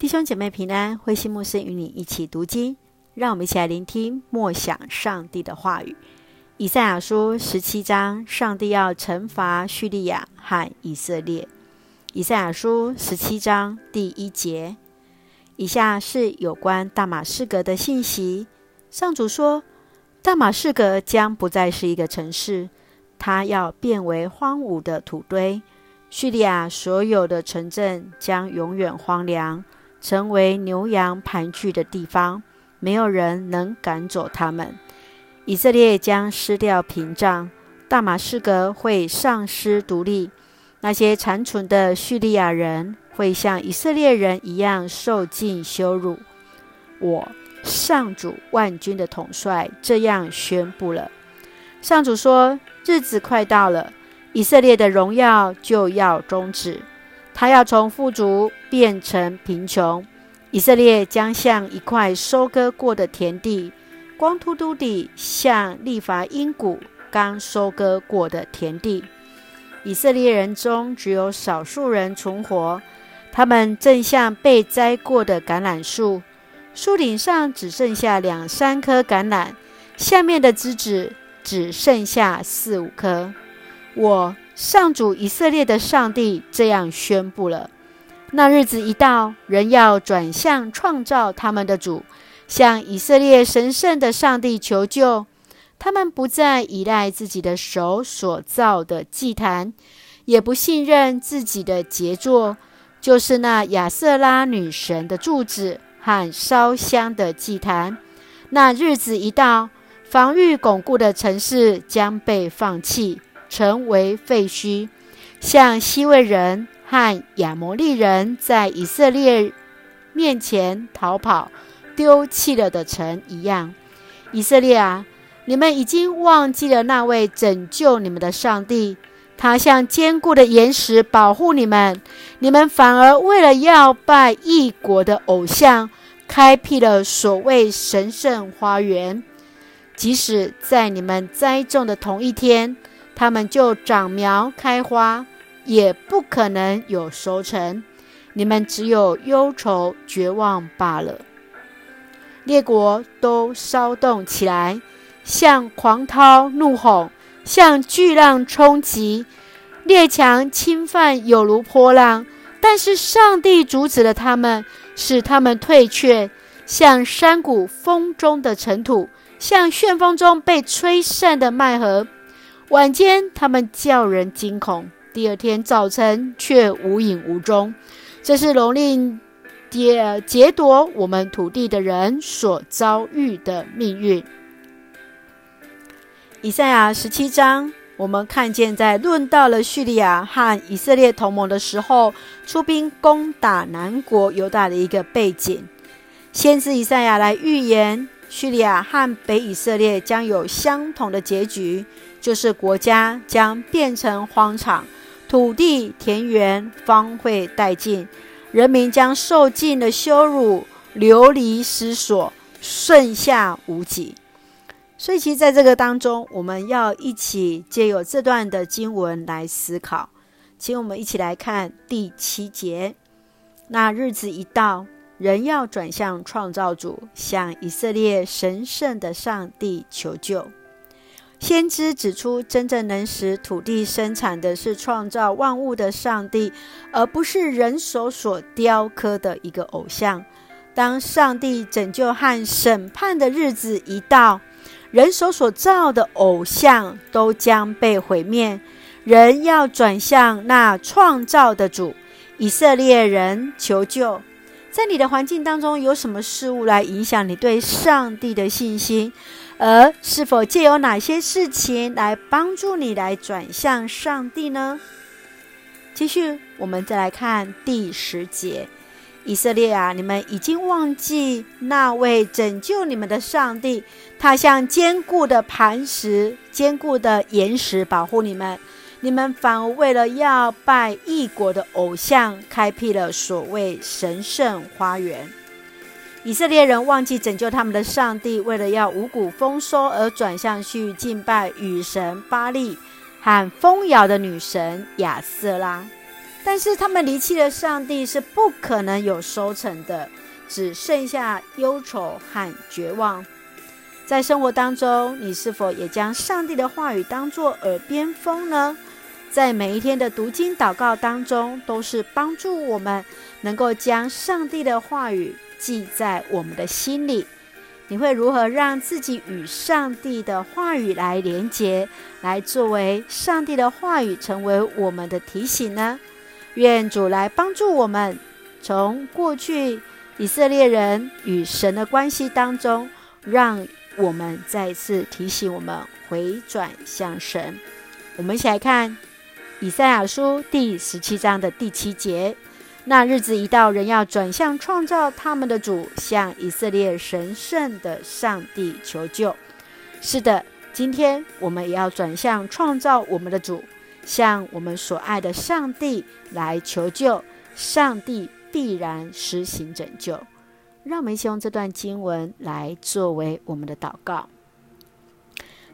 弟兄姐妹平安，慧馨牧师与你一起读经，让我们一起来聆听默想上帝的话语。以赛亚书十七章，上帝要惩罚叙利亚和以色列。以赛亚书十七章第一节，以下是有关大马士革的信息。上主说，大马士革将不再是一个城市，它要变为荒芜的土堆。叙利亚所有的城镇将永远荒凉。成为牛羊盘踞的地方，没有人能赶走他们。以色列将失掉屏障，大马士革会丧失独立。那些残存的叙利亚人会像以色列人一样受尽羞辱。我上主万军的统帅这样宣布了：上主说，日子快到了，以色列的荣耀就要终止。他要从富足变成贫穷，以色列将像一块收割过的田地，光秃秃地，像利乏音谷刚收割过的田地。以色列人中只有少数人存活，他们正像被栽过的橄榄树，树顶上只剩下两三颗橄榄，下面的枝子只剩下四五颗。我。上主以色列的上帝这样宣布了：那日子一到，人要转向创造他们的主，向以色列神圣的上帝求救。他们不再依赖自己的手所造的祭坛，也不信任自己的杰作，就是那亚瑟拉女神的柱子和烧香的祭坛。那日子一到，防御巩固的城市将被放弃。成为废墟，像西魏人和亚摩利人在以色列面前逃跑、丢弃了的城一样。以色列啊，你们已经忘记了那位拯救你们的上帝，他像坚固的岩石保护你们，你们反而为了要拜异国的偶像，开辟了所谓神圣花园。即使在你们栽种的同一天。他们就长苗开花，也不可能有收成。你们只有忧愁绝望罢了。列国都骚动起来，像狂涛怒吼，像巨浪冲击，列强侵犯有如波浪。但是上帝阻止了他们，使他们退却，像山谷风中的尘土，像旋风中被吹散的麦禾。晚间，他们叫人惊恐；第二天早晨，却无影无踪。这是蹂躏、劫劫夺我们土地的人所遭遇的命运。以赛亚十七章，我们看见，在论到了叙利亚和以色列同盟的时候，出兵攻打南国犹大的一个背景。先知以赛亚来预言，叙利亚和北以色列将有相同的结局。就是国家将变成荒场，土地田园荒废殆尽，人民将受尽了羞辱，流离失所，剩下无几。所以，其实在这个当中，我们要一起借由这段的经文来思考。请我们一起来看第七节：那日子一到，人要转向创造主，向以色列神圣的上帝求救。先知指出，真正能使土地生产的是创造万物的上帝，而不是人手所雕刻的一个偶像。当上帝拯救和审判的日子一到，人手所造的偶像都将被毁灭。人要转向那创造的主，以色列人求救。在你的环境当中，有什么事物来影响你对上帝的信心？而是否借由哪些事情来帮助你来转向上帝呢？继续，我们再来看第十节：以色列啊，你们已经忘记那位拯救你们的上帝，他像坚固的磐石、坚固的岩石保护你们。你们反而为了要拜异国的偶像，开辟了所谓神圣花园。以色列人忘记拯救他们的上帝，为了要五谷丰收而转向去敬拜雨神巴力和丰饶的女神亚瑟拉。但是他们离弃了上帝，是不可能有收成的，只剩下忧愁和绝望。在生活当中，你是否也将上帝的话语当作耳边风呢？在每一天的读经祷告当中，都是帮助我们能够将上帝的话语记在我们的心里。你会如何让自己与上帝的话语来连结，来作为上帝的话语成为我们的提醒呢？愿主来帮助我们，从过去以色列人与神的关系当中，让我们再次提醒我们回转向神。我们一起来看以赛亚书第十七章的第七节：那日子一到，人要转向创造他们的主，向以色列神圣的上帝求救。是的，今天我们也要转向创造我们的主。向我们所爱的上帝来求救，上帝必然施行拯救。让我们一起用这段经文来作为我们的祷告。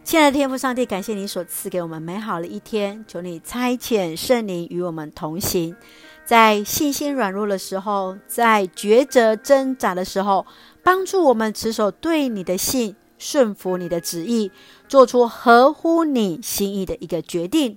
亲爱的天父上帝，感谢你所赐给我们美好的一天，求你差遣圣灵与我们同行，在信心软弱的时候，在抉择挣扎的时候，帮助我们持守对你的信，顺服你的旨意，做出合乎你心意的一个决定。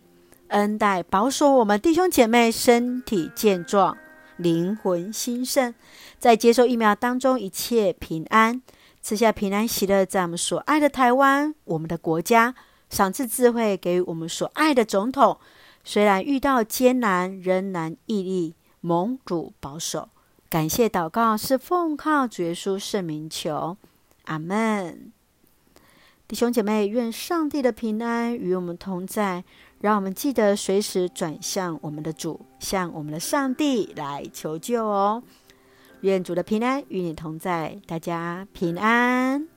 恩待保守我们弟兄姐妹身体健壮，灵魂兴盛，在接受疫苗当中一切平安，赐下平安喜乐，在我们所爱的台湾，我们的国家，赏赐智慧给予我们所爱的总统。虽然遇到艰难，仍然屹立，蒙主保守。感谢祷告是奉靠主耶稣圣名求，阿门。弟兄姐妹，愿上帝的平安与我们同在。让我们记得随时转向我们的主，向我们的上帝来求救哦。愿主的平安与你同在，大家平安。